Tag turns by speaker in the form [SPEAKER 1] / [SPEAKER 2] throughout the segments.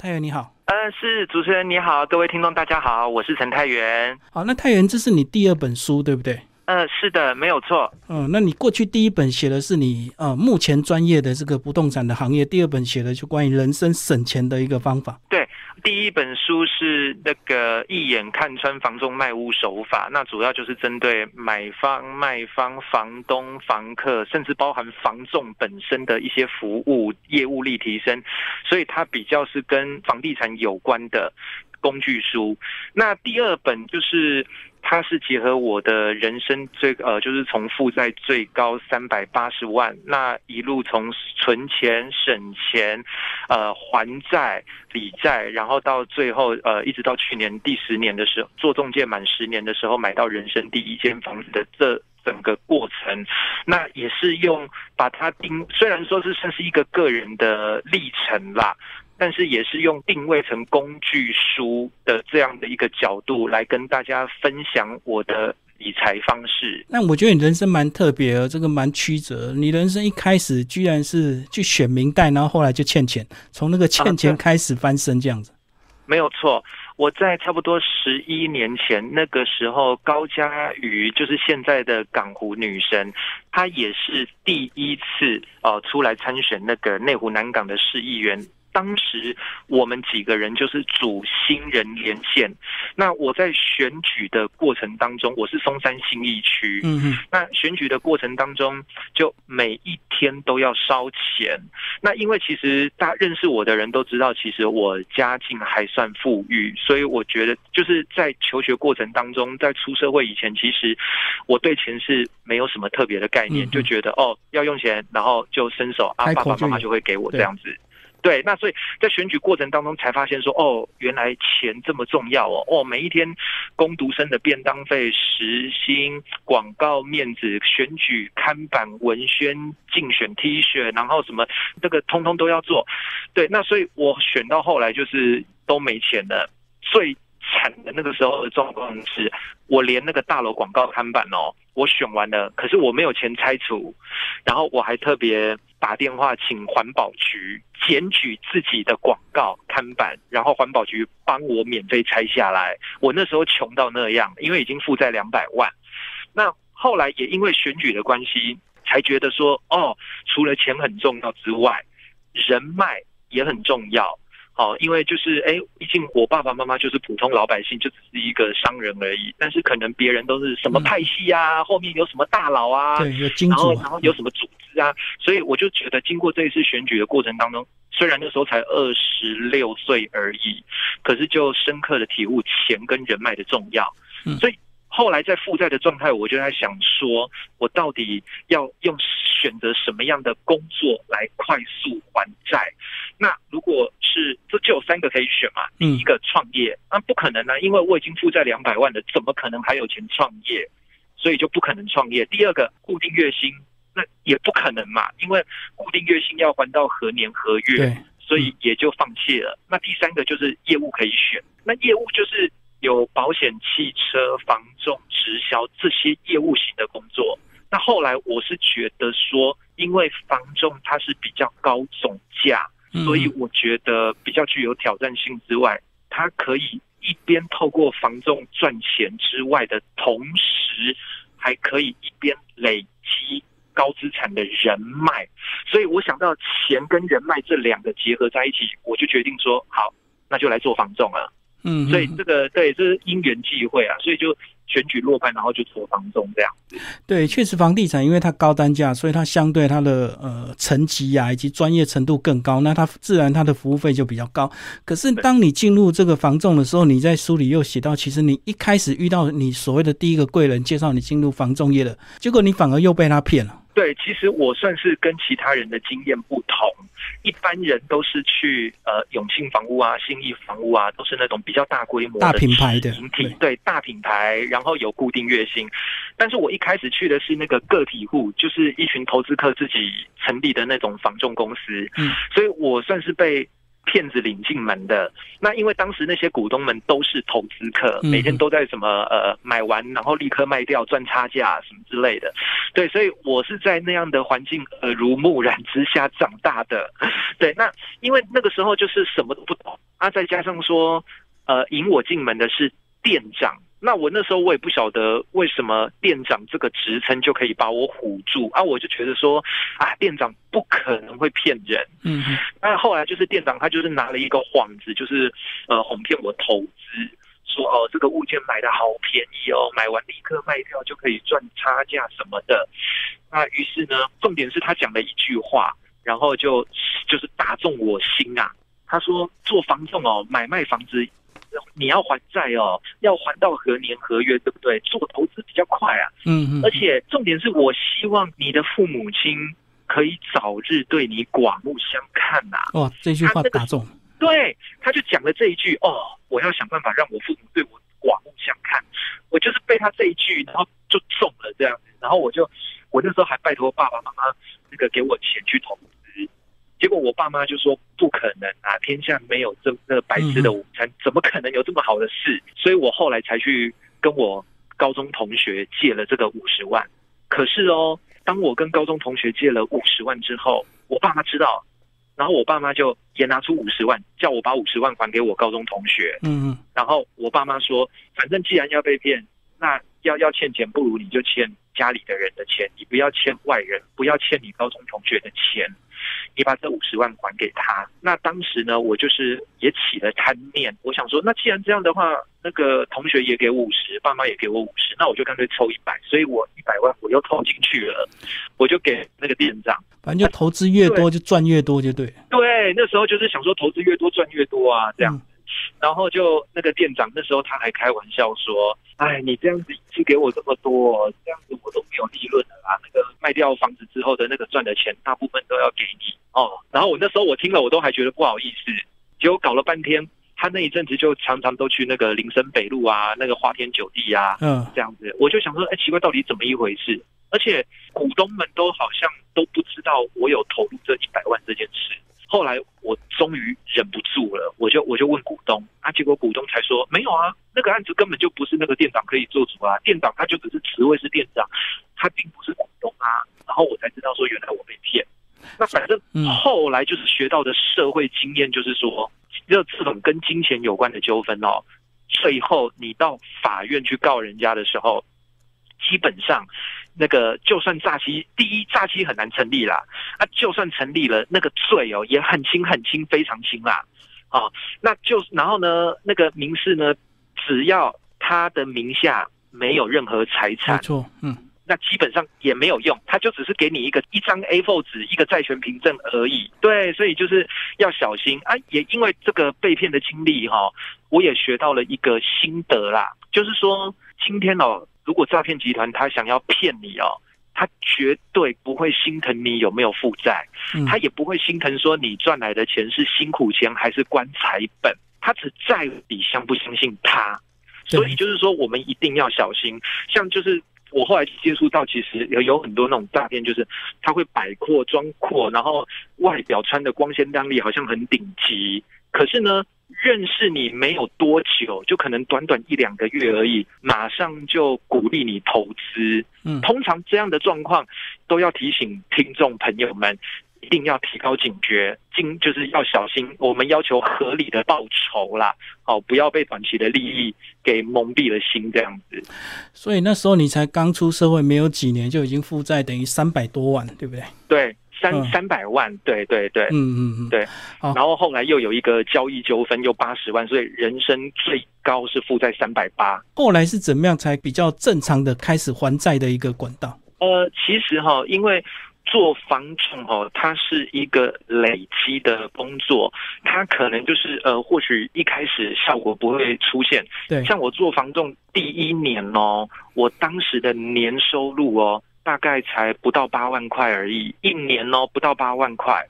[SPEAKER 1] 太原你好，
[SPEAKER 2] 呃，是主持人你好，各位听众大家好，我是陈太原。
[SPEAKER 1] 好，那太原这是你第二本书对不对？
[SPEAKER 2] 呃，是的，没有错。
[SPEAKER 1] 嗯，那你过去第一本写的是你呃目前专业的这个不动产的行业，第二本写的就关于人生省钱的一个方法。
[SPEAKER 2] 对，第一本书是那个一眼看穿房中卖屋手法，那主要就是针对买方、卖方、房东、房客，甚至包含房仲本身的一些服务业务力提升，所以它比较是跟房地产有关的工具书。那第二本就是。它是结合我的人生最呃，就是从负债最高三百八十万，那一路从存钱、省钱、呃还债、理债，然后到最后呃，一直到去年第十年的时候，做中介满十年的时候，买到人生第一间房子的这整个过程，那也是用把它定，虽然说是算是一个个人的历程啦。但是也是用定位成工具书的这样的一个角度来跟大家分享我的理财方式。
[SPEAKER 1] 那我觉得你人生蛮特别的，这个蛮曲折。你人生一开始居然是去选明代，然后后来就欠钱，从那个欠钱开始翻身这样子。
[SPEAKER 2] 没有错，我在差不多十一年前那个时候，高佳瑜就是现在的港湖女神，她也是第一次呃出来参选那个内湖南港的市议员。当时我们几个人就是主新人连线。那我在选举的过程当中，我是松山新义区。嗯嗯。那选举的过程当中，就每一天都要烧钱。那因为其实大家认识我的人都知道，其实我家境还算富裕，所以我觉得就是在求学过程当中，在出社会以前，其实我对钱是没有什么特别的概念，就觉得哦要用钱，然后就伸手啊，爸爸妈妈就会给我这样子。对，那所以在选举过程当中才发现说，哦，原来钱这么重要哦，哦，每一天攻读生的便当费、时薪、广告面子、选举刊板、文宣、竞选 T 恤，然后什么这个通通都要做。对，那所以我选到后来就是都没钱了。最惨的那个时候的状况是，我连那个大楼广告看板哦，我选完了，可是我没有钱拆除，然后我还特别打电话请环保局。检举自己的广告看板，然后环保局帮我免费拆下来。我那时候穷到那样，因为已经负债两百万。那后来也因为选举的关系，才觉得说，哦，除了钱很重要之外，人脉也很重要。哦，因为就是哎，毕竟我爸爸妈妈就是普通老百姓，就只是一个商人而已。但是可能别人都是什么派系啊，后面有什么大佬啊，
[SPEAKER 1] 对，有金主，
[SPEAKER 2] 然后有什么组织啊，所以我就觉得，经过这一次选举的过程当中，虽然那时候才二十六岁而已，可是就深刻的体悟钱跟人脉的重要。所以后来在负债的状态，我就在想说，我到底要用选择什么样的工作来快速还债？那如果是这就有三个可以选嘛？第一个创业，那不可能啊，因为我已经负债两百万了，怎么可能还有钱创业？所以就不可能创业。第二个固定月薪，那也不可能嘛，因为固定月薪要还到何年何月，所以也就放弃了。那第三个就是业务可以选，那业务就是有保险、汽车、房仲、直销这些业务型的工作。那后来我是觉得说，因为房仲它是比较高总价。所以我觉得比较具有挑战性之外，它可以一边透过房仲赚钱之外的同时，还可以一边累积高资产的人脉。所以我想到钱跟人脉这两个结合在一起，我就决定说好，那就来做房仲了。嗯，所以这个对，这是因缘际会啊，所以就。选举落败，然后就做房仲这样。
[SPEAKER 1] 对，确实房地产因为它高单价，所以它相对它的呃层级啊以及专业程度更高，那它自然它的服务费就比较高。可是当你进入这个房仲的时候，你在书里又写到，其实你一开始遇到你所谓的第一个贵人介绍你进入房仲业的，结果你反而又被他骗了。
[SPEAKER 2] 对，其实我算是跟其他人的经验不同。一般人都是去呃永庆房屋啊、信义房屋啊，都是那种比较大规模、
[SPEAKER 1] 大品牌的
[SPEAKER 2] 体，对大品牌，然后有固定月薪。但是我一开始去的是那个个体户，就是一群投资客自己成立的那种房仲公司，嗯，所以我算是被。骗子领进门的那，因为当时那些股东们都是投资客，每天都在什么呃买完然后立刻卖掉赚差价什么之类的，对，所以我是在那样的环境耳濡目染之下长大的。对，那因为那个时候就是什么都不懂，啊，再加上说，呃，引我进门的是店长。那我那时候我也不晓得为什么店长这个职称就可以把我唬住啊！我就觉得说啊，店长不可能会骗人。
[SPEAKER 1] 嗯，
[SPEAKER 2] 那后来就是店长他就是拿了一个幌子，就是呃哄骗我投资，说哦这个物件买的好便宜哦，买完立刻卖掉就可以赚差价什么的。那于是呢，重点是他讲了一句话，然后就就是打中我心啊！他说做房仲哦，买卖房子。你要还债哦，要还到何年何月，对不对？做投资比较快啊。
[SPEAKER 1] 嗯嗯。
[SPEAKER 2] 而且重点是我希望你的父母亲可以早日对你刮目相看呐。
[SPEAKER 1] 哦，这句话打中。
[SPEAKER 2] 对，他就讲了这一句哦，我要想办法让我父母对我刮目相看。我就是被他这一句，然后就中了这样子。然后我就，我那时候还拜托爸爸妈妈那个给我钱去投。结果我爸妈就说不可能啊，天下没有这那白吃的午餐，怎么可能有这么好的事？所以我后来才去跟我高中同学借了这个五十万。可是哦，当我跟高中同学借了五十万之后，我爸妈知道，然后我爸妈就也拿出五十万，叫我把五十万还给我高中同学。
[SPEAKER 1] 嗯嗯。
[SPEAKER 2] 然后我爸妈说，反正既然要被骗，那要要欠钱，不如你就欠家里的人的钱，你不要欠外人，不要欠你高中同学的钱。你把这五十万还给他，那当时呢，我就是也起了贪念，我想说，那既然这样的话，那个同学也给五十，爸妈也给我五十，那我就干脆凑一百，所以我一百万我又投进去了，我就给那个店长，
[SPEAKER 1] 反正就投资越多就赚越多，就对。
[SPEAKER 2] 对，那时候就是想说投资越多赚越多啊，这样。然后就那个店长那时候他还开玩笑说：“哎，你这样子一次给我这么多，这样子我都没有利润了啦。那个卖掉房子之后的那个赚的钱，大部分都要给你哦。”然后我那时候我听了，我都还觉得不好意思。结果搞了半天，他那一阵子就常常都去那个林森北路啊，那个花天酒地啊，
[SPEAKER 1] 嗯，
[SPEAKER 2] 这样子，我就想说，哎，奇怪，到底怎么一回事？而且股东们都好像都不知道我有投入这一百万这件事。后来我终于忍不住了，我就我就问股东啊，结果股东才说没有啊，那个案子根本就不是那个店长可以做主啊，店长他就只是职位是店长，他并不是股东啊。然后我才知道说原来我被骗。那反正后来就是学到的社会经验就是说，就这种跟金钱有关的纠纷哦，最后你到法院去告人家的时候。基本上，那个就算诈欺，第一诈欺很难成立啦。啊，就算成立了，那个罪哦也很轻很轻，非常轻啦。哦，那就然后呢，那个民事呢，只要他的名下没有任何财产，
[SPEAKER 1] 没错，嗯，
[SPEAKER 2] 那基本上也没有用，他就只是给你一个一张 A4 纸，一个债权凭证而已。对，所以就是要小心啊。也因为这个被骗的经历哈，我也学到了一个心得啦，就是说今天哦。如果诈骗集团他想要骗你哦，他绝对不会心疼你有没有负债，他也不会心疼说你赚来的钱是辛苦钱还是棺材本，他只在乎你相不相信他。所以就是说，我们一定要小心。像就是我后来接触到，其实有有很多那种诈骗，就是他会摆阔装阔，然后外表穿的光鲜亮丽，好像很顶级，可是呢。认识你没有多久，就可能短短一两个月而已，马上就鼓励你投资。
[SPEAKER 1] 嗯，
[SPEAKER 2] 通常这样的状况都要提醒听众朋友们，一定要提高警觉，警就是要小心。我们要求合理的报酬啦，哦，不要被短期的利益给蒙蔽了心，这样子。
[SPEAKER 1] 所以那时候你才刚出社会没有几年，就已经负债等于三百多万，对不对？
[SPEAKER 2] 对。三三百万，对对对，
[SPEAKER 1] 嗯嗯嗯，
[SPEAKER 2] 对。然后后来又有一个交易纠纷，又八十万，所以人生最高是负债三百八。
[SPEAKER 1] 后来是怎么样才比较正常的开始还债的一个管道？
[SPEAKER 2] 呃，其实哈，因为做房仲哈，它是一个累积的工作，它可能就是呃，或许一开始效果不会出现。
[SPEAKER 1] 对，
[SPEAKER 2] 像我做房仲第一年哦，我当时的年收入哦。大概才不到八万块而已，一年哦不到八万块。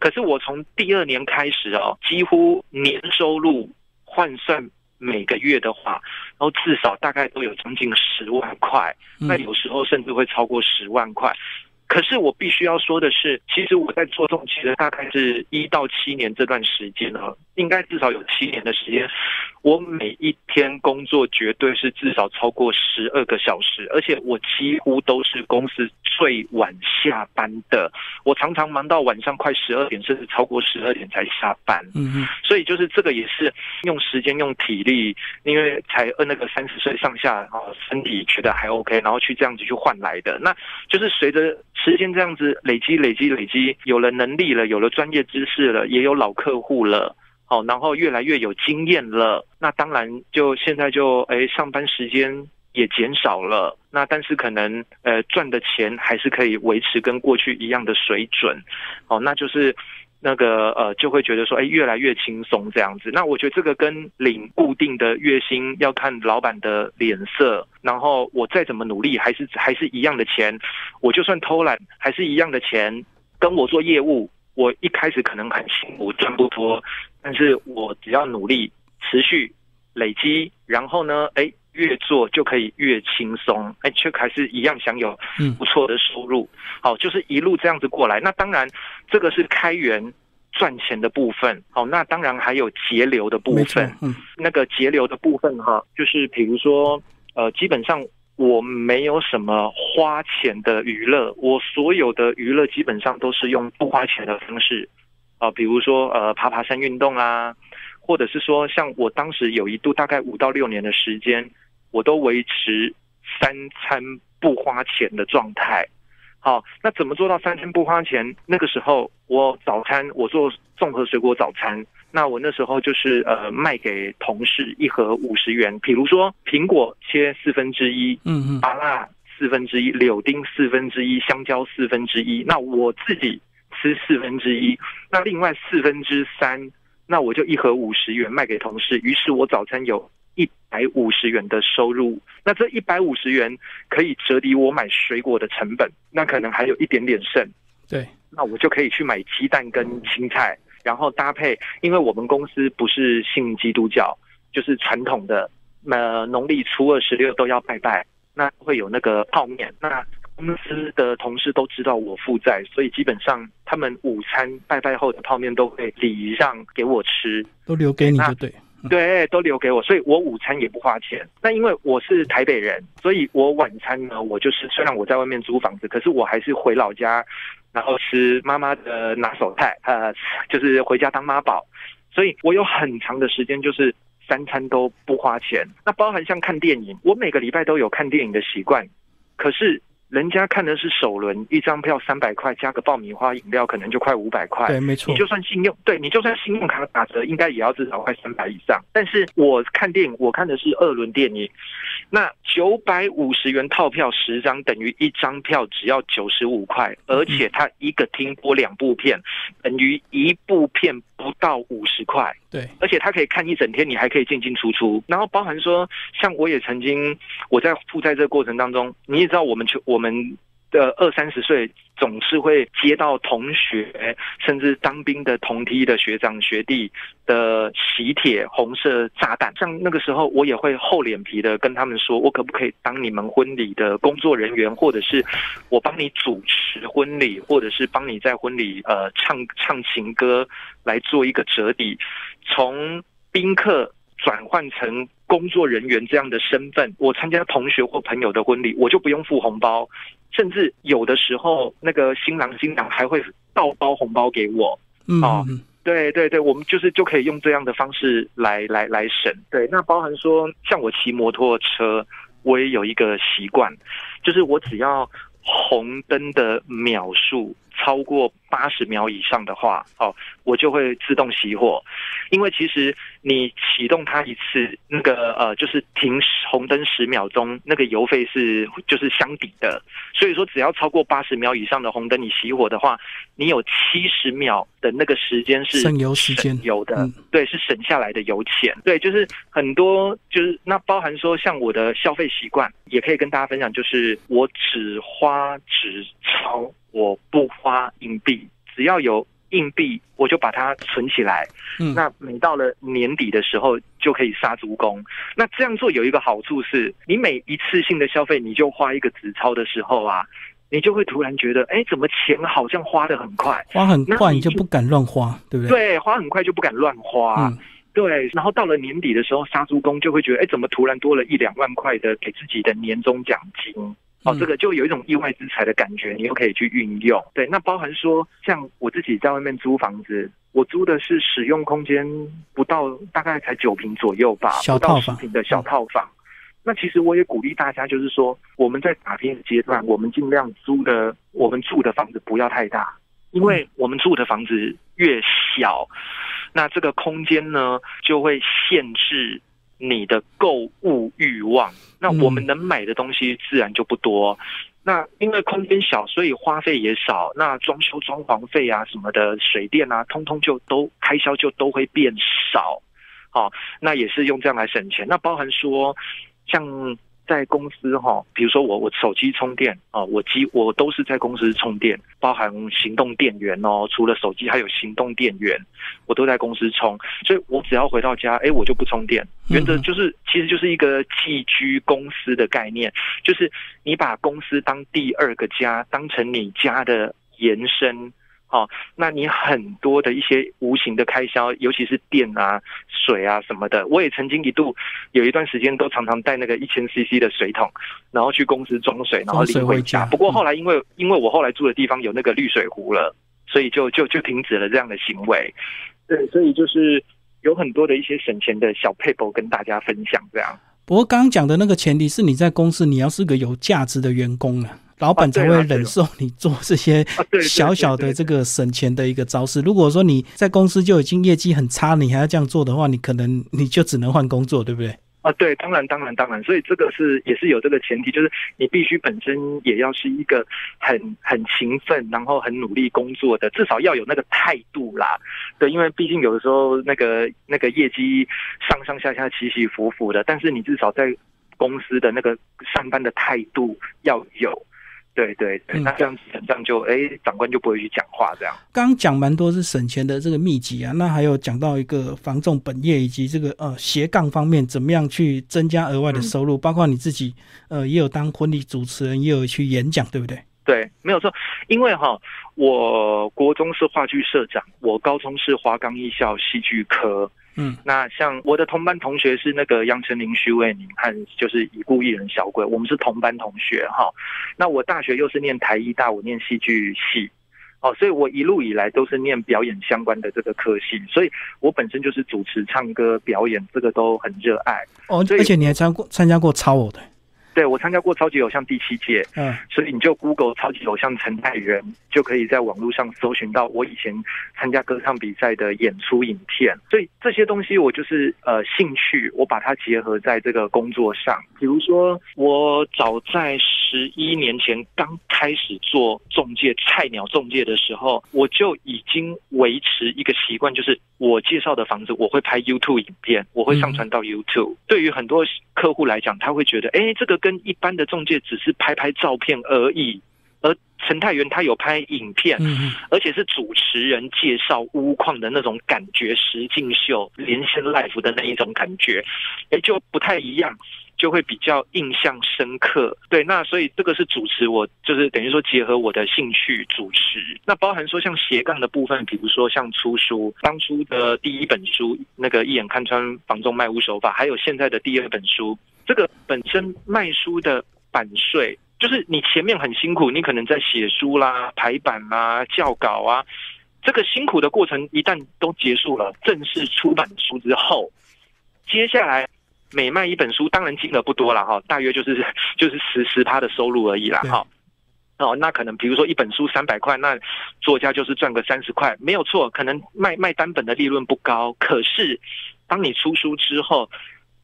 [SPEAKER 2] 可是我从第二年开始哦，几乎年收入换算每个月的话，然后至少大概都有将近十万块，那有时候甚至会超过十万块。可是我必须要说的是，其实我在做中其实大概是一到七年这段时间呢，应该至少有七年的时间，我每一天工作绝对是至少超过十二个小时，而且我几乎都是公司最晚下班的。我常常忙到晚上快十二点，甚至超过十二点才下班。
[SPEAKER 1] 嗯嗯，
[SPEAKER 2] 所以就是这个也是用时间、用体力，因为才呃那个三十岁上下啊，身体觉得还 OK，然后去这样子去换来的。那就是随着时间这样子累积、累积、累积，有了能力了，有了专业知识了，也有老客户了。好，然后越来越有经验了，那当然就现在就哎上班时间也减少了，那但是可能呃赚的钱还是可以维持跟过去一样的水准，哦，那就是那个呃就会觉得说哎越来越轻松这样子。那我觉得这个跟领固定的月薪要看老板的脸色，然后我再怎么努力还是还是一样的钱，我就算偷懒还是一样的钱，跟我做业务。我一开始可能很辛苦，赚不多，但是我只要努力、持续累积，然后呢，哎，越做就可以越轻松，哎，却还是一样享有不错的收入。好，就是一路这样子过来。那当然，这个是开源赚钱的部分。好，那当然还有节流的部分。嗯，那个节流的部分哈，就是比如说，呃，基本上。我没有什么花钱的娱乐，我所有的娱乐基本上都是用不花钱的方式，啊，比如说呃爬爬山运动啊，或者是说像我当时有一度大概五到六年的时间，我都维持三餐不花钱的状态。好，那怎么做到三餐不花钱？那个时候我早餐我做综合水果早餐。那我那时候就是呃卖给同事一盒五十元，比如说苹果切四分之一，嗯嗯，芭辣四分之一，柳丁四分之一，香蕉四分之一，那我自己吃四分之一，那另外四分之三，那我就一盒五十元卖给同事，于是我早餐有一百五十元的收入，那这一百五十元可以折抵我买水果的成本，那可能还有一点点剩，
[SPEAKER 1] 对，
[SPEAKER 2] 那我就可以去买鸡蛋跟青菜。然后搭配，因为我们公司不是信基督教，就是传统的，呃，农历初二十六都要拜拜，那会有那个泡面。那公司的同事都知道我负债，所以基本上他们午餐拜拜后的泡面都会礼让给我吃，
[SPEAKER 1] 都留给你就对。
[SPEAKER 2] 对，都留给我，所以我午餐也不花钱。那因为我是台北人，所以我晚餐呢，我就是虽然我在外面租房子，可是我还是回老家，然后吃妈妈的拿手菜，呃，就是回家当妈宝。所以我有很长的时间就是三餐都不花钱。那包含像看电影，我每个礼拜都有看电影的习惯，可是。人家看的是首轮，一张票三百块，加个爆米花饮料，可能就快五百块。
[SPEAKER 1] 对，没错。
[SPEAKER 2] 你就算信用，对你就算信用卡打折，应该也要至少快三百以上。但是我看电影，我看的是二轮电影，那九百五十元套票十张，等于一张票只要九十五块，而且它一个厅播两部片，等于一部片不到五十块。
[SPEAKER 1] 对，
[SPEAKER 2] 而且他可以看一整天，你还可以进进出出。然后包含说，像我也曾经我在负债这个过程当中，你也知道，我们去。我们的二三十岁总是会接到同学，甚至当兵的同梯的学长学弟的喜帖红色炸弹。像那个时候，我也会厚脸皮的跟他们说，我可不可以当你们婚礼的工作人员，或者是我帮你主持婚礼，或者是帮你在婚礼呃唱唱情歌来做一个折抵，从宾客。转换成工作人员这样的身份，我参加同学或朋友的婚礼，我就不用付红包，甚至有的时候那个新郎新娘还会倒包红包给我。
[SPEAKER 1] 啊，
[SPEAKER 2] 对对对，我们就是就可以用这样的方式来来来省。对，那包含说，像我骑摩托车，我也有一个习惯，就是我只要红灯的秒数。超过八十秒以上的话，哦，我就会自动熄火，因为其实你启动它一次，那个呃，就是停红灯十秒钟，那个油费是就是相抵的。所以说，只要超过八十秒以上的红灯，你熄火的话，你有七十秒的那个时间是
[SPEAKER 1] 省油时间
[SPEAKER 2] 油的，对，是省下来的油钱。对，就是很多就是那包含说，像我的消费习惯，也可以跟大家分享，就是我只花纸钞。我不花硬币，只要有硬币，我就把它存起来。嗯，那每到了年底的时候，就可以杀猪工。那这样做有一个好处是，你每一次性的消费，你就花一个纸钞的时候啊，你就会突然觉得，哎，怎么钱好像花的很快，
[SPEAKER 1] 花很快，你就不敢乱花，对不对？
[SPEAKER 2] 对，花很快就不敢乱花。对，然后到了年底的时候，杀猪工就会觉得，哎，怎么突然多了一两万块的给自己的年终奖金？哦，这个就有一种意外之财的感觉，你又可以去运用。对，那包含说，像我自己在外面租房子，我租的是使用空间不到大概才九平左右吧，
[SPEAKER 1] 小套房
[SPEAKER 2] 的小套房。那其实我也鼓励大家，就是说我们在打拼的阶段，我们尽量租的我们住的房子不要太大，因为我们住的房子越小，那这个空间呢就会限制。你的购物欲望，那我们能买的东西自然就不多。那因为空间小，所以花费也少。那装修装潢费啊什么的，水电啊，通通就都开销就都会变少。好，那也是用这样来省钱。那包含说像。在公司哈，比如说我我手机充电啊，我机我都是在公司充电，包含行动电源哦。除了手机，还有行动电源，我都在公司充。所以我只要回到家，哎，我就不充电。原则就是，其实就是一个寄居公司的概念，就是你把公司当第二个家，当成你家的延伸。好，那你很多的一些无形的开销，尤其是电啊、水啊什么的，我也曾经一度有一段时间都常常带那个一千 CC 的水桶，然后去公司装水，然后拎回家。不过后来因为因为我后来住的地方有那个滤水壶了，所以就就就停止了这样的行为。对，所以就是有很多的一些省钱的小配博跟大家分享这样。
[SPEAKER 1] 不过刚刚讲的那个前提是你在公司你要是个有价值的员工啊。老板才会忍受你做这些小小的这个省钱的一个招式。如果说你在公司就已经业绩很差，你还要这样做的话，你可能你就只能换工作，对不对？
[SPEAKER 2] 啊，对，当然，当然，当然。所以这个是也是有这个前提，就是你必须本身也要是一个很很勤奋，然后很努力工作的，至少要有那个态度啦。对，因为毕竟有的时候那个那个业绩上上下下起起伏伏的，但是你至少在公司的那个上班的态度要有。对对对，那这样子这样就哎，长官就不会去讲话这样。
[SPEAKER 1] 刚讲蛮多是省钱的这个秘籍啊，那还有讲到一个防重本业以及这个呃斜杠方面，怎么样去增加额外的收入？包括你自己呃也有当婚礼主持人，也有去演讲，对不对？
[SPEAKER 2] 对，没有错。因为哈，我国中是话剧社长，我高中是华冈艺校戏剧科。嗯，那像我的同班同学是那个杨丞琳、徐伟宁和就是已故艺人小鬼，我们是同班同学哈。那我大学又是念台艺大，我念戏剧系，哦，所以我一路以来都是念表演相关的这个科系，所以我本身就是主持、唱歌、表演，这个都很热爱。
[SPEAKER 1] 哦，而且你还参过参加过超偶的。
[SPEAKER 2] 对，我参加过超级偶像第七届，嗯，所以你就 Google 超级偶像陈泰元，就可以在网络上搜寻到我以前参加歌唱比赛的演出影片。所以这些东西我就是呃兴趣，我把它结合在这个工作上。比如说，我早在十一年前刚开始做中介、菜鸟中介的时候，我就已经维持一个习惯，就是我介绍的房子，我会拍 YouTube 影片，我会上传到 YouTube。对于很多客户来讲，他会觉得，哎，这个跟跟一般的中介只是拍拍照片而已，而陈太元他有拍影片，而且是主持人介绍屋况的那种感觉，实境秀连线 live 的那一种感觉，哎，就不太一样，就会比较印象深刻。对，那所以这个是主持，我就是等于说结合我的兴趣主持。那包含说像斜杠的部分，比如说像出书，当初的第一本书那个一眼看穿房仲卖屋手法，还有现在的第二本书。这个本身卖书的版税，就是你前面很辛苦，你可能在写书啦、排版啦、校稿啊，这个辛苦的过程一旦都结束了，正式出版书之后，接下来每卖一本书，当然金额不多了哈，大约就是就是十十趴的收入而已啦哈。哦，那可能比如说一本书三百块，那作家就是赚个三十块，没有错，可能卖卖单本的利润不高，可是当你出书之后。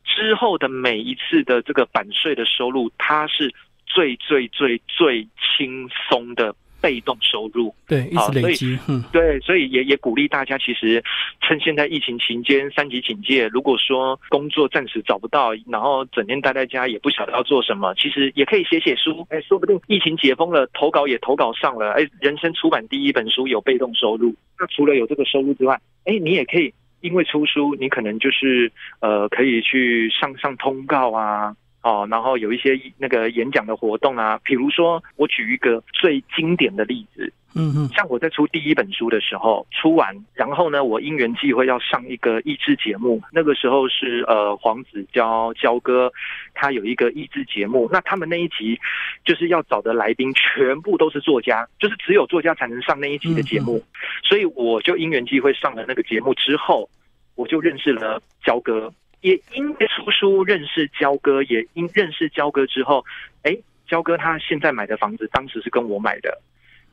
[SPEAKER 2] 之后的每一次的这个版税的收入，它是最最最最轻松的被动收入。
[SPEAKER 1] 对，一直累积。
[SPEAKER 2] 嗯，对，所以也也鼓励大家，其实趁现在疫情期间三级警戒，如果说工作暂时找不到，然后整天待在家也不晓得要做什么，其实也可以写写书。哎，说不定疫情解封了，投稿也投稿上了，哎，人生出版第一本书有被动收入。那除了有这个收入之外，哎，你也可以。因为出书，你可能就是呃，可以去上上通告啊，哦，然后有一些那个演讲的活动啊。比如说，我举一个最经典的例子，
[SPEAKER 1] 嗯嗯，
[SPEAKER 2] 像我在出第一本书的时候，出完，然后呢，我因缘际会要上一个益智节目，那个时候是呃黄子佼佼哥，他有一个益智节目，那他们那一集就是要找的来宾全部都是作家，就是只有作家才能上那一集的节目，所以我就因缘际会上了那个节目之后，我就认识了佼哥，也因为出书认识佼哥，也因认识佼哥之后，哎，焦哥他现在买的房子当时是跟我买的。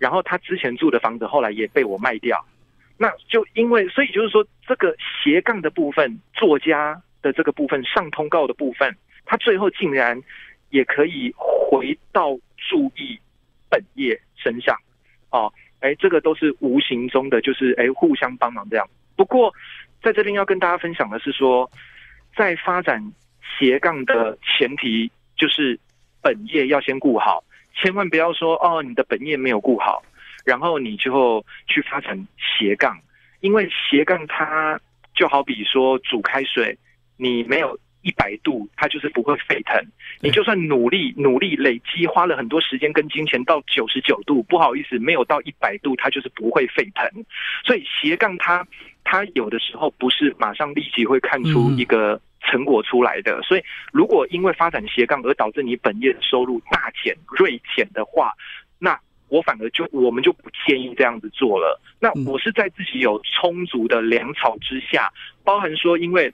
[SPEAKER 2] 然后他之前住的房子后来也被我卖掉，那就因为所以就是说这个斜杠的部分，作家的这个部分上通告的部分，他最后竟然也可以回到注意本业身上，哦，哎，这个都是无形中的，就是哎互相帮忙这样。不过在这边要跟大家分享的是说，在发展斜杠的前提就是本业要先顾好。千万不要说哦，你的本业没有顾好，然后你就去发展斜杠，因为斜杠它就好比说煮开水，你没有一百度，它就是不会沸腾。你就算努力努力累积，花了很多时间跟金钱到九十九度，不好意思，没有到一百度，它就是不会沸腾。所以斜杠它它有的时候不是马上立即会看出一个。成果出来的，所以如果因为发展斜杠而导致你本业的收入大减、锐减的话，那我反而就我们就不建议这样子做了。那我是在自己有充足的粮草之下，包含说，因为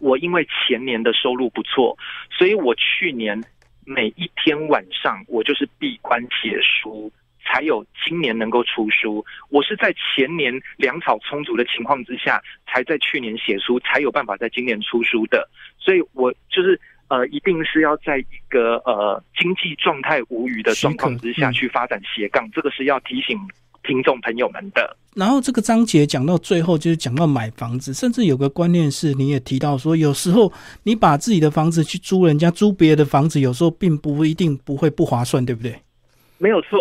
[SPEAKER 2] 我因为前年的收入不错，所以我去年每一天晚上我就是闭关写书。才有今年能够出书。我是在前年粮草充足的情况之下，才在去年写书，才有办法在今年出书的。所以，我就是呃，一定是要在一个呃经济状态无虞的状况之下去发展斜杠。这个是要提醒听众朋友们的。
[SPEAKER 1] 然后，这个章节讲到最后，就是讲到买房子，甚至有个观念是，你也提到说，有时候你把自己的房子去租人家，租别的房子，有时候并不一定不会不划算，对不对？
[SPEAKER 2] 没有错。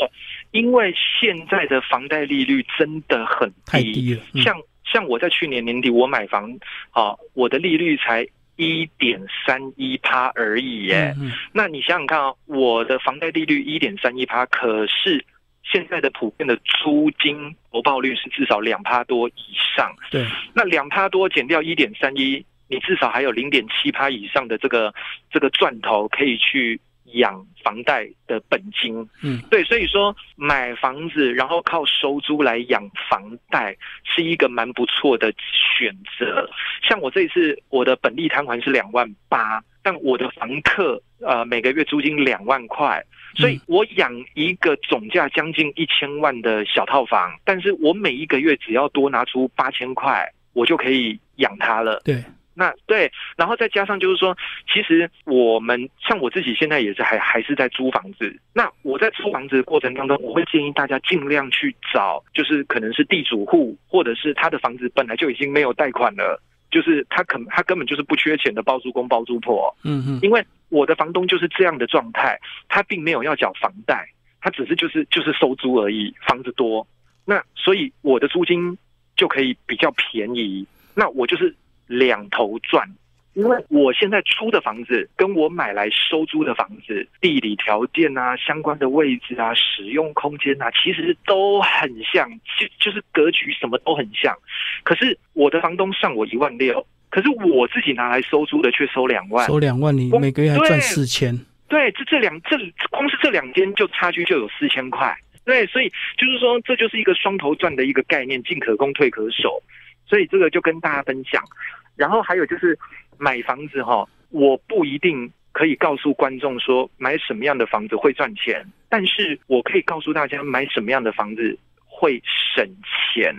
[SPEAKER 2] 因为现在的房贷利率真的很
[SPEAKER 1] 低，
[SPEAKER 2] 像像我在去年年底我买房，啊，我的利率才一点三一趴而已耶。那你想想看啊，我的房贷利率一点三一趴，可是现在的普遍的租金回报率是至少两趴多以上。
[SPEAKER 1] 对，
[SPEAKER 2] 那两趴多减掉一点三一，你至少还有零点七趴以上的这个这个赚头可以去。养房贷的本金，
[SPEAKER 1] 嗯，
[SPEAKER 2] 对，所以说买房子然后靠收租来养房贷是一个蛮不错的选择。像我这一次我的本地摊还是两万八，但我的房客呃每个月租金两万块，所以我养一个总价将近一千万的小套房，但是我每一个月只要多拿出八千块，我就可以养它了。
[SPEAKER 1] 对。
[SPEAKER 2] 那对，然后再加上就是说，其实我们像我自己现在也是还还是在租房子。那我在租房子的过程当中，我会建议大家尽量去找，就是可能是地主户，或者是他的房子本来就已经没有贷款了，就是他可他根本就是不缺钱的包租公包租婆。
[SPEAKER 1] 嗯嗯。
[SPEAKER 2] 因为我的房东就是这样的状态，他并没有要缴房贷，他只是就是就是收租而已，房子多，那所以我的租金就可以比较便宜。那我就是。两头赚，因为我现在出的房子跟我买来收租的房子，地理条件啊、相关的位置啊、使用空间啊，其实都很像，就就是格局什么都很像。可是我的房东上我一万六，可是我自己拿来收租的却收两万，
[SPEAKER 1] 收两万，你每个月还赚四千。
[SPEAKER 2] 对，这这两这光是这两间就差距就有四千块。对，所以就是说，这就是一个双头赚的一个概念，进可攻，退可守。所以这个就跟大家分享，然后还有就是买房子哈，我不一定可以告诉观众说买什么样的房子会赚钱，但是我可以告诉大家买什么样的房子会省钱。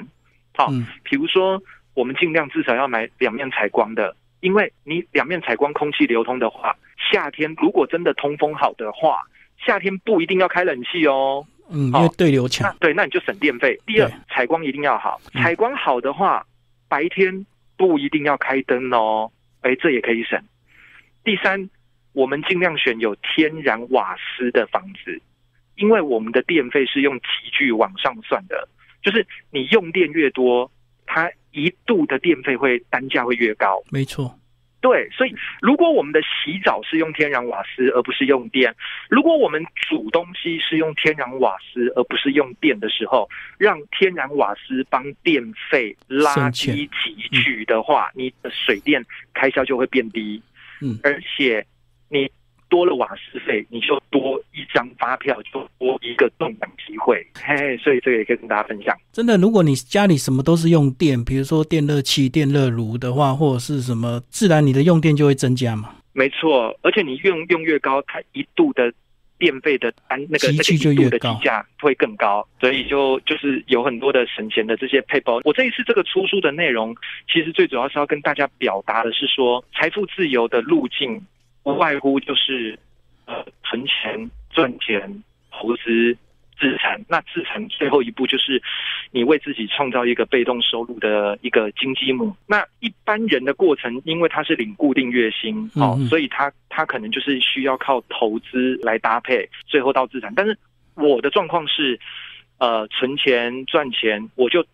[SPEAKER 2] 好，比如说我们尽量至少要买两面采光的，因为你两面采光空气流通的话，夏天如果真的通风好的话，夏天不一定要开冷气哦。
[SPEAKER 1] 嗯，因为对流强。
[SPEAKER 2] 对，那你就省电费。第二，采光一定要好，采光好的话。白天不一定要开灯哦，哎，这也可以省。第三，我们尽量选有天然瓦斯的房子，因为我们的电费是用集聚往上算的，就是你用电越多，它一度的电费会单价会越高。
[SPEAKER 1] 没错，
[SPEAKER 2] 对，所以如果我们的洗澡是用天然瓦斯而不是用电，如果我们煮东西是用天然瓦斯而不是用电的时候，让天然瓦斯帮电费拉低集取的话，你的水电开销就会变低。嗯，而且你。多了瓦斯费，你就多一张发票，就多一个中奖机会。嘿，所以这个也可以跟大家分享。
[SPEAKER 1] 真的，如果你家里什么都是用电，比如说电热器、电热炉的话，或者是什么，自然你的用电就会增加嘛。
[SPEAKER 2] 没错，而且你用用越高，它一度的电费的单那个那个一度的计价会更高。所以就就是有很多的省钱的这些配包。我这一次这个出书的内容，其实最主要是要跟大家表达的是说，财富自由的路径。不外乎就是，呃，存钱、赚钱、投资、资产。那资产最后一步就是你为自己创造一个被动收入的一个金鸡母。那一般人的过程，因为他是领固定月薪，哦，所以他他可能就是需要靠投资来搭配，最后到资产。但是我的状况是，呃，存钱、赚钱，我就。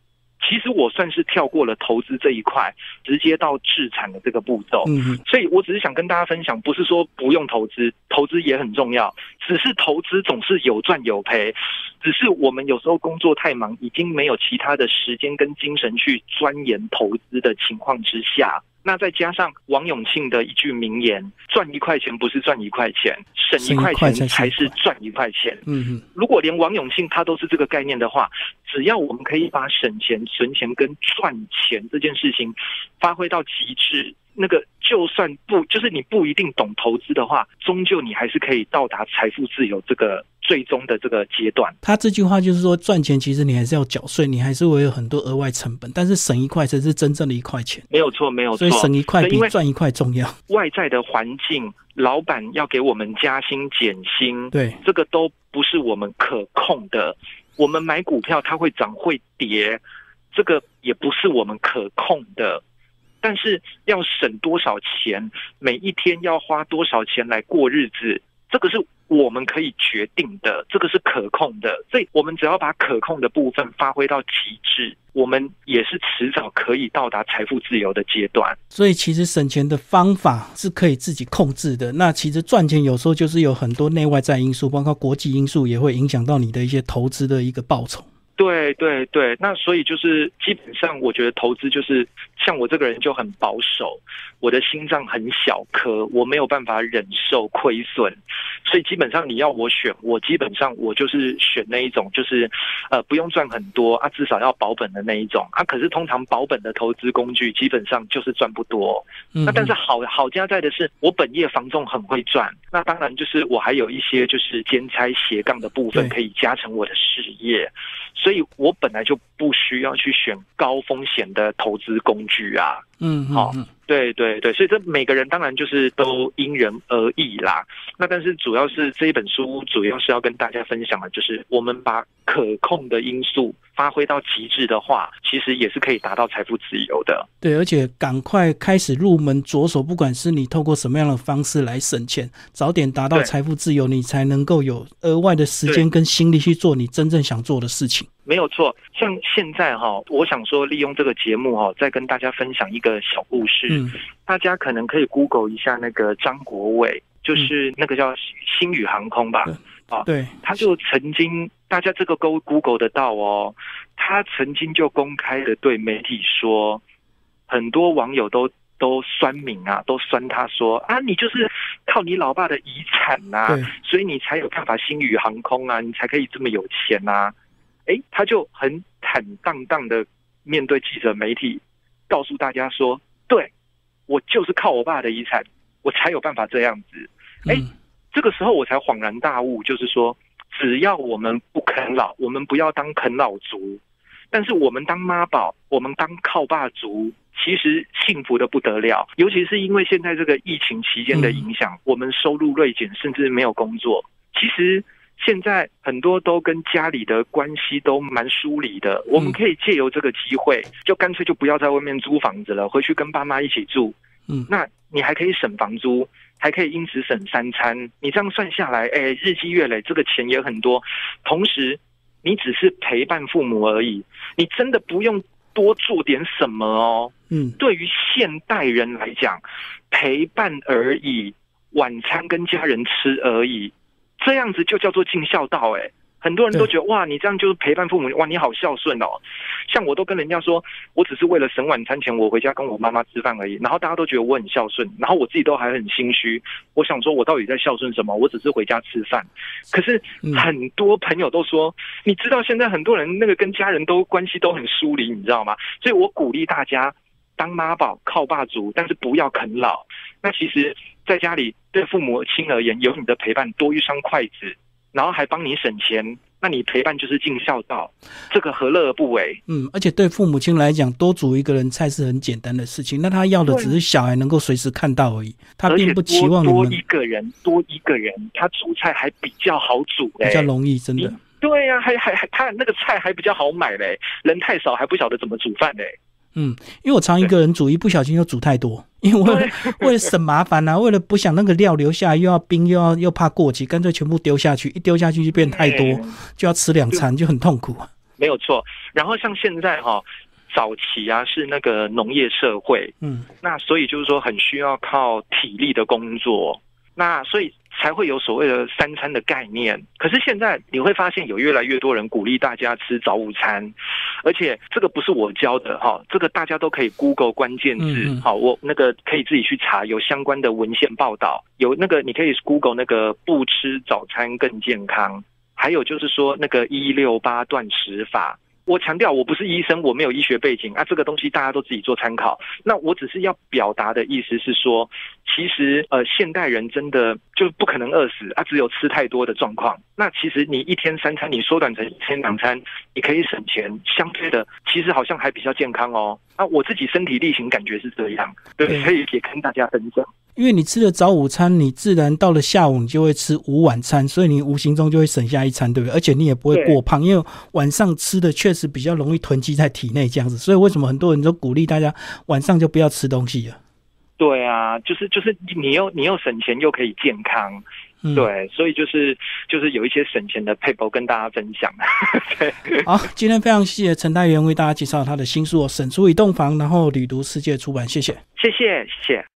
[SPEAKER 2] 其实我算是跳过了投资这一块，直接到制产的这个步骤。嗯，所以我只是想跟大家分享，不是说不用投资，投资也很重要，只是投资总是有赚有赔，只是我们有时候工作太忙，已经没有其他的时间跟精神去钻研投资的情况之下。那再加上王永庆的一句名言：“赚一块钱不是赚一块钱，省一块钱才是赚一块钱。”嗯嗯，如果连王永庆他都是这个概念的话，只要我们可以把省钱、存钱跟赚钱这件事情发挥到极致。那个就算不就是你不一定懂投资的话，终究你还是可以到达财富自由这个最终的这个阶段。
[SPEAKER 1] 他这句话就是说，赚钱其实你还是要缴税，你还是会有很多额外成本，但是省一块才是真正的一块钱。
[SPEAKER 2] 没有错，没有错。
[SPEAKER 1] 所以省一块比赚一块重要。
[SPEAKER 2] 外在的环境，老板要给我们加薪减薪，
[SPEAKER 1] 对
[SPEAKER 2] 这个都不是我们可控的。我们买股票，它会涨会跌，这个也不是我们可控的。但是要省多少钱，每一天要花多少钱来过日子，这个是我们可以决定的，这个是可控的。所以，我们只要把可控的部分发挥到极致，我们也是迟早可以到达财富自由的阶段。
[SPEAKER 1] 所以，其实省钱的方法是可以自己控制的。那其实赚钱有时候就是有很多内外在因素，包括国际因素，也会影响到你的一些投资的一个报酬。
[SPEAKER 2] 对对对，那所以就是基本上，我觉得投资就是像我这个人就很保守，我的心脏很小颗，我没有办法忍受亏损，所以基本上你要我选，我基本上我就是选那一种，就是呃不用赚很多啊，至少要保本的那一种啊。可是通常保本的投资工具基本上就是赚不多。那但是好好加在的是，我本业防重很会赚，那当然就是我还有一些就是兼差斜杠的部分可以加成我的事业，所以。所以我本来就不需要去选高风险的投资工具啊，嗯，好。对对对，所以这每个人当然就是都因人而异啦。那但是主要是这一本书主要是要跟大家分享的，就是我们把可控的因素发挥到极致的话，其实也是可以达到财富自由的。
[SPEAKER 1] 对，而且赶快开始入门着手，不管是你透过什么样的方式来省钱，早点达到财富自由，你才能够有额外的时间跟心力去做你真正想做的事情。
[SPEAKER 2] 没有错，像现在哈，我想说利用这个节目哈，再跟大家分享一个小故事。大家可能可以 Google 一下那个张国伟，就是那个叫星宇航空吧？
[SPEAKER 1] 啊，对，
[SPEAKER 2] 他就曾经，大家这个都 Google 得到哦。他曾经就公开的对媒体说，很多网友都都酸民啊，都酸他说啊，你就是靠你老爸的遗产呐，所以你才有办法星宇航空啊，你才可以这么有钱呐。哎，他就很坦荡荡的面对记者媒体，告诉大家说，对。我就是靠我爸的遗产，我才有办法这样子。哎，这个时候我才恍然大悟，就是说，只要我们不啃老，我们不要当啃老族，但是我们当妈宝，我们当靠爸族，其实幸福的不得了。尤其是因为现在这个疫情期间的影响，我们收入锐减，甚至没有工作。其实现在很多都跟家里的关系都蛮疏离的。我们可以借由这个机会，就干脆就不要在外面租房子了，回去跟爸妈一起住。嗯，那你还可以省房租，还可以因此省三餐。你这样算下来，哎，日积月累，这个钱也很多。同时，你只是陪伴父母而已，你真的不用多做点什么哦。
[SPEAKER 1] 嗯，
[SPEAKER 2] 对于现代人来讲，陪伴而已，晚餐跟家人吃而已，这样子就叫做尽孝道哎。很多人都觉得哇，你这样就是陪伴父母，哇，你好孝顺哦。像我都跟人家说，我只是为了省晚餐钱，我回家跟我妈妈吃饭而已。然后大家都觉得我很孝顺，然后我自己都还很心虚。我想说，我到底在孝顺什么？我只是回家吃饭。可是很多朋友都说，你知道现在很多人那个跟家人都关系都很疏离，你知道吗？所以我鼓励大家当妈宝靠爸族，但是不要啃老。那其实在家里对父母亲而言，有你的陪伴多一双筷子。然后还帮你省钱，那你陪伴就是尽孝道，这个何乐而不为？
[SPEAKER 1] 嗯，而且对父母亲来讲，多煮一个人菜是很简单的事情。那他要的只是小孩能够随时看到而已，他并不期望
[SPEAKER 2] 多一个人多一个人，他煮菜还比较好煮，
[SPEAKER 1] 比较容易，真的。
[SPEAKER 2] 对呀，还还还，他那个菜还比较好买嘞，人太少还不晓得怎么煮饭嘞。
[SPEAKER 1] 嗯，因为我常一个人煮，一不小心就煮太多，因为为了为了省麻烦呐，为了不想那个料留下，又要冰，又要又怕过期，干脆全部丢下去，一丢下去就变太多，就要吃两餐，就很痛苦。
[SPEAKER 2] 没有错。然后像现在哈，早期啊是那个农业社会，嗯，那所以就是说很需要靠体力的工作，那所以。才会有所谓的三餐的概念。可是现在你会发现，有越来越多人鼓励大家吃早午餐，而且这个不是我教的哈，这个大家都可以 Google 关键字，好，我那个可以自己去查，有相关的文献报道，有那个你可以 Google 那个不吃早餐更健康，还有就是说那个一六八断食法。我强调，我不是医生，我没有医学背景啊，这个东西大家都自己做参考。那我只是要表达的意思是说，其实呃，现代人真的就不可能饿死啊，只有吃太多的状况。那其实你一天三餐，你缩短成一天两餐，你可以省钱，相对的，其实好像还比较健康哦。啊，我自己身体力行，感觉是这样，对，所以也跟大家分享。
[SPEAKER 1] 因为你吃了早午餐，你自然到了下午你就会吃午晚餐，所以你无形中就会省下一餐，对不对？而且你也不会过胖，因为晚上吃的确实比较容易囤积在体内这样子。所以为什么很多人都鼓励大家晚上就不要吃东西了？
[SPEAKER 2] 对啊，就是就是你又你又省钱又可以健康，对，所以就是就是有一些省钱的配博跟大家分享。
[SPEAKER 1] 好，今天非常谢谢陈大元为大家介绍他的新书《省出一栋房》，然后旅读世界出版，谢谢，
[SPEAKER 2] 谢谢，谢谢。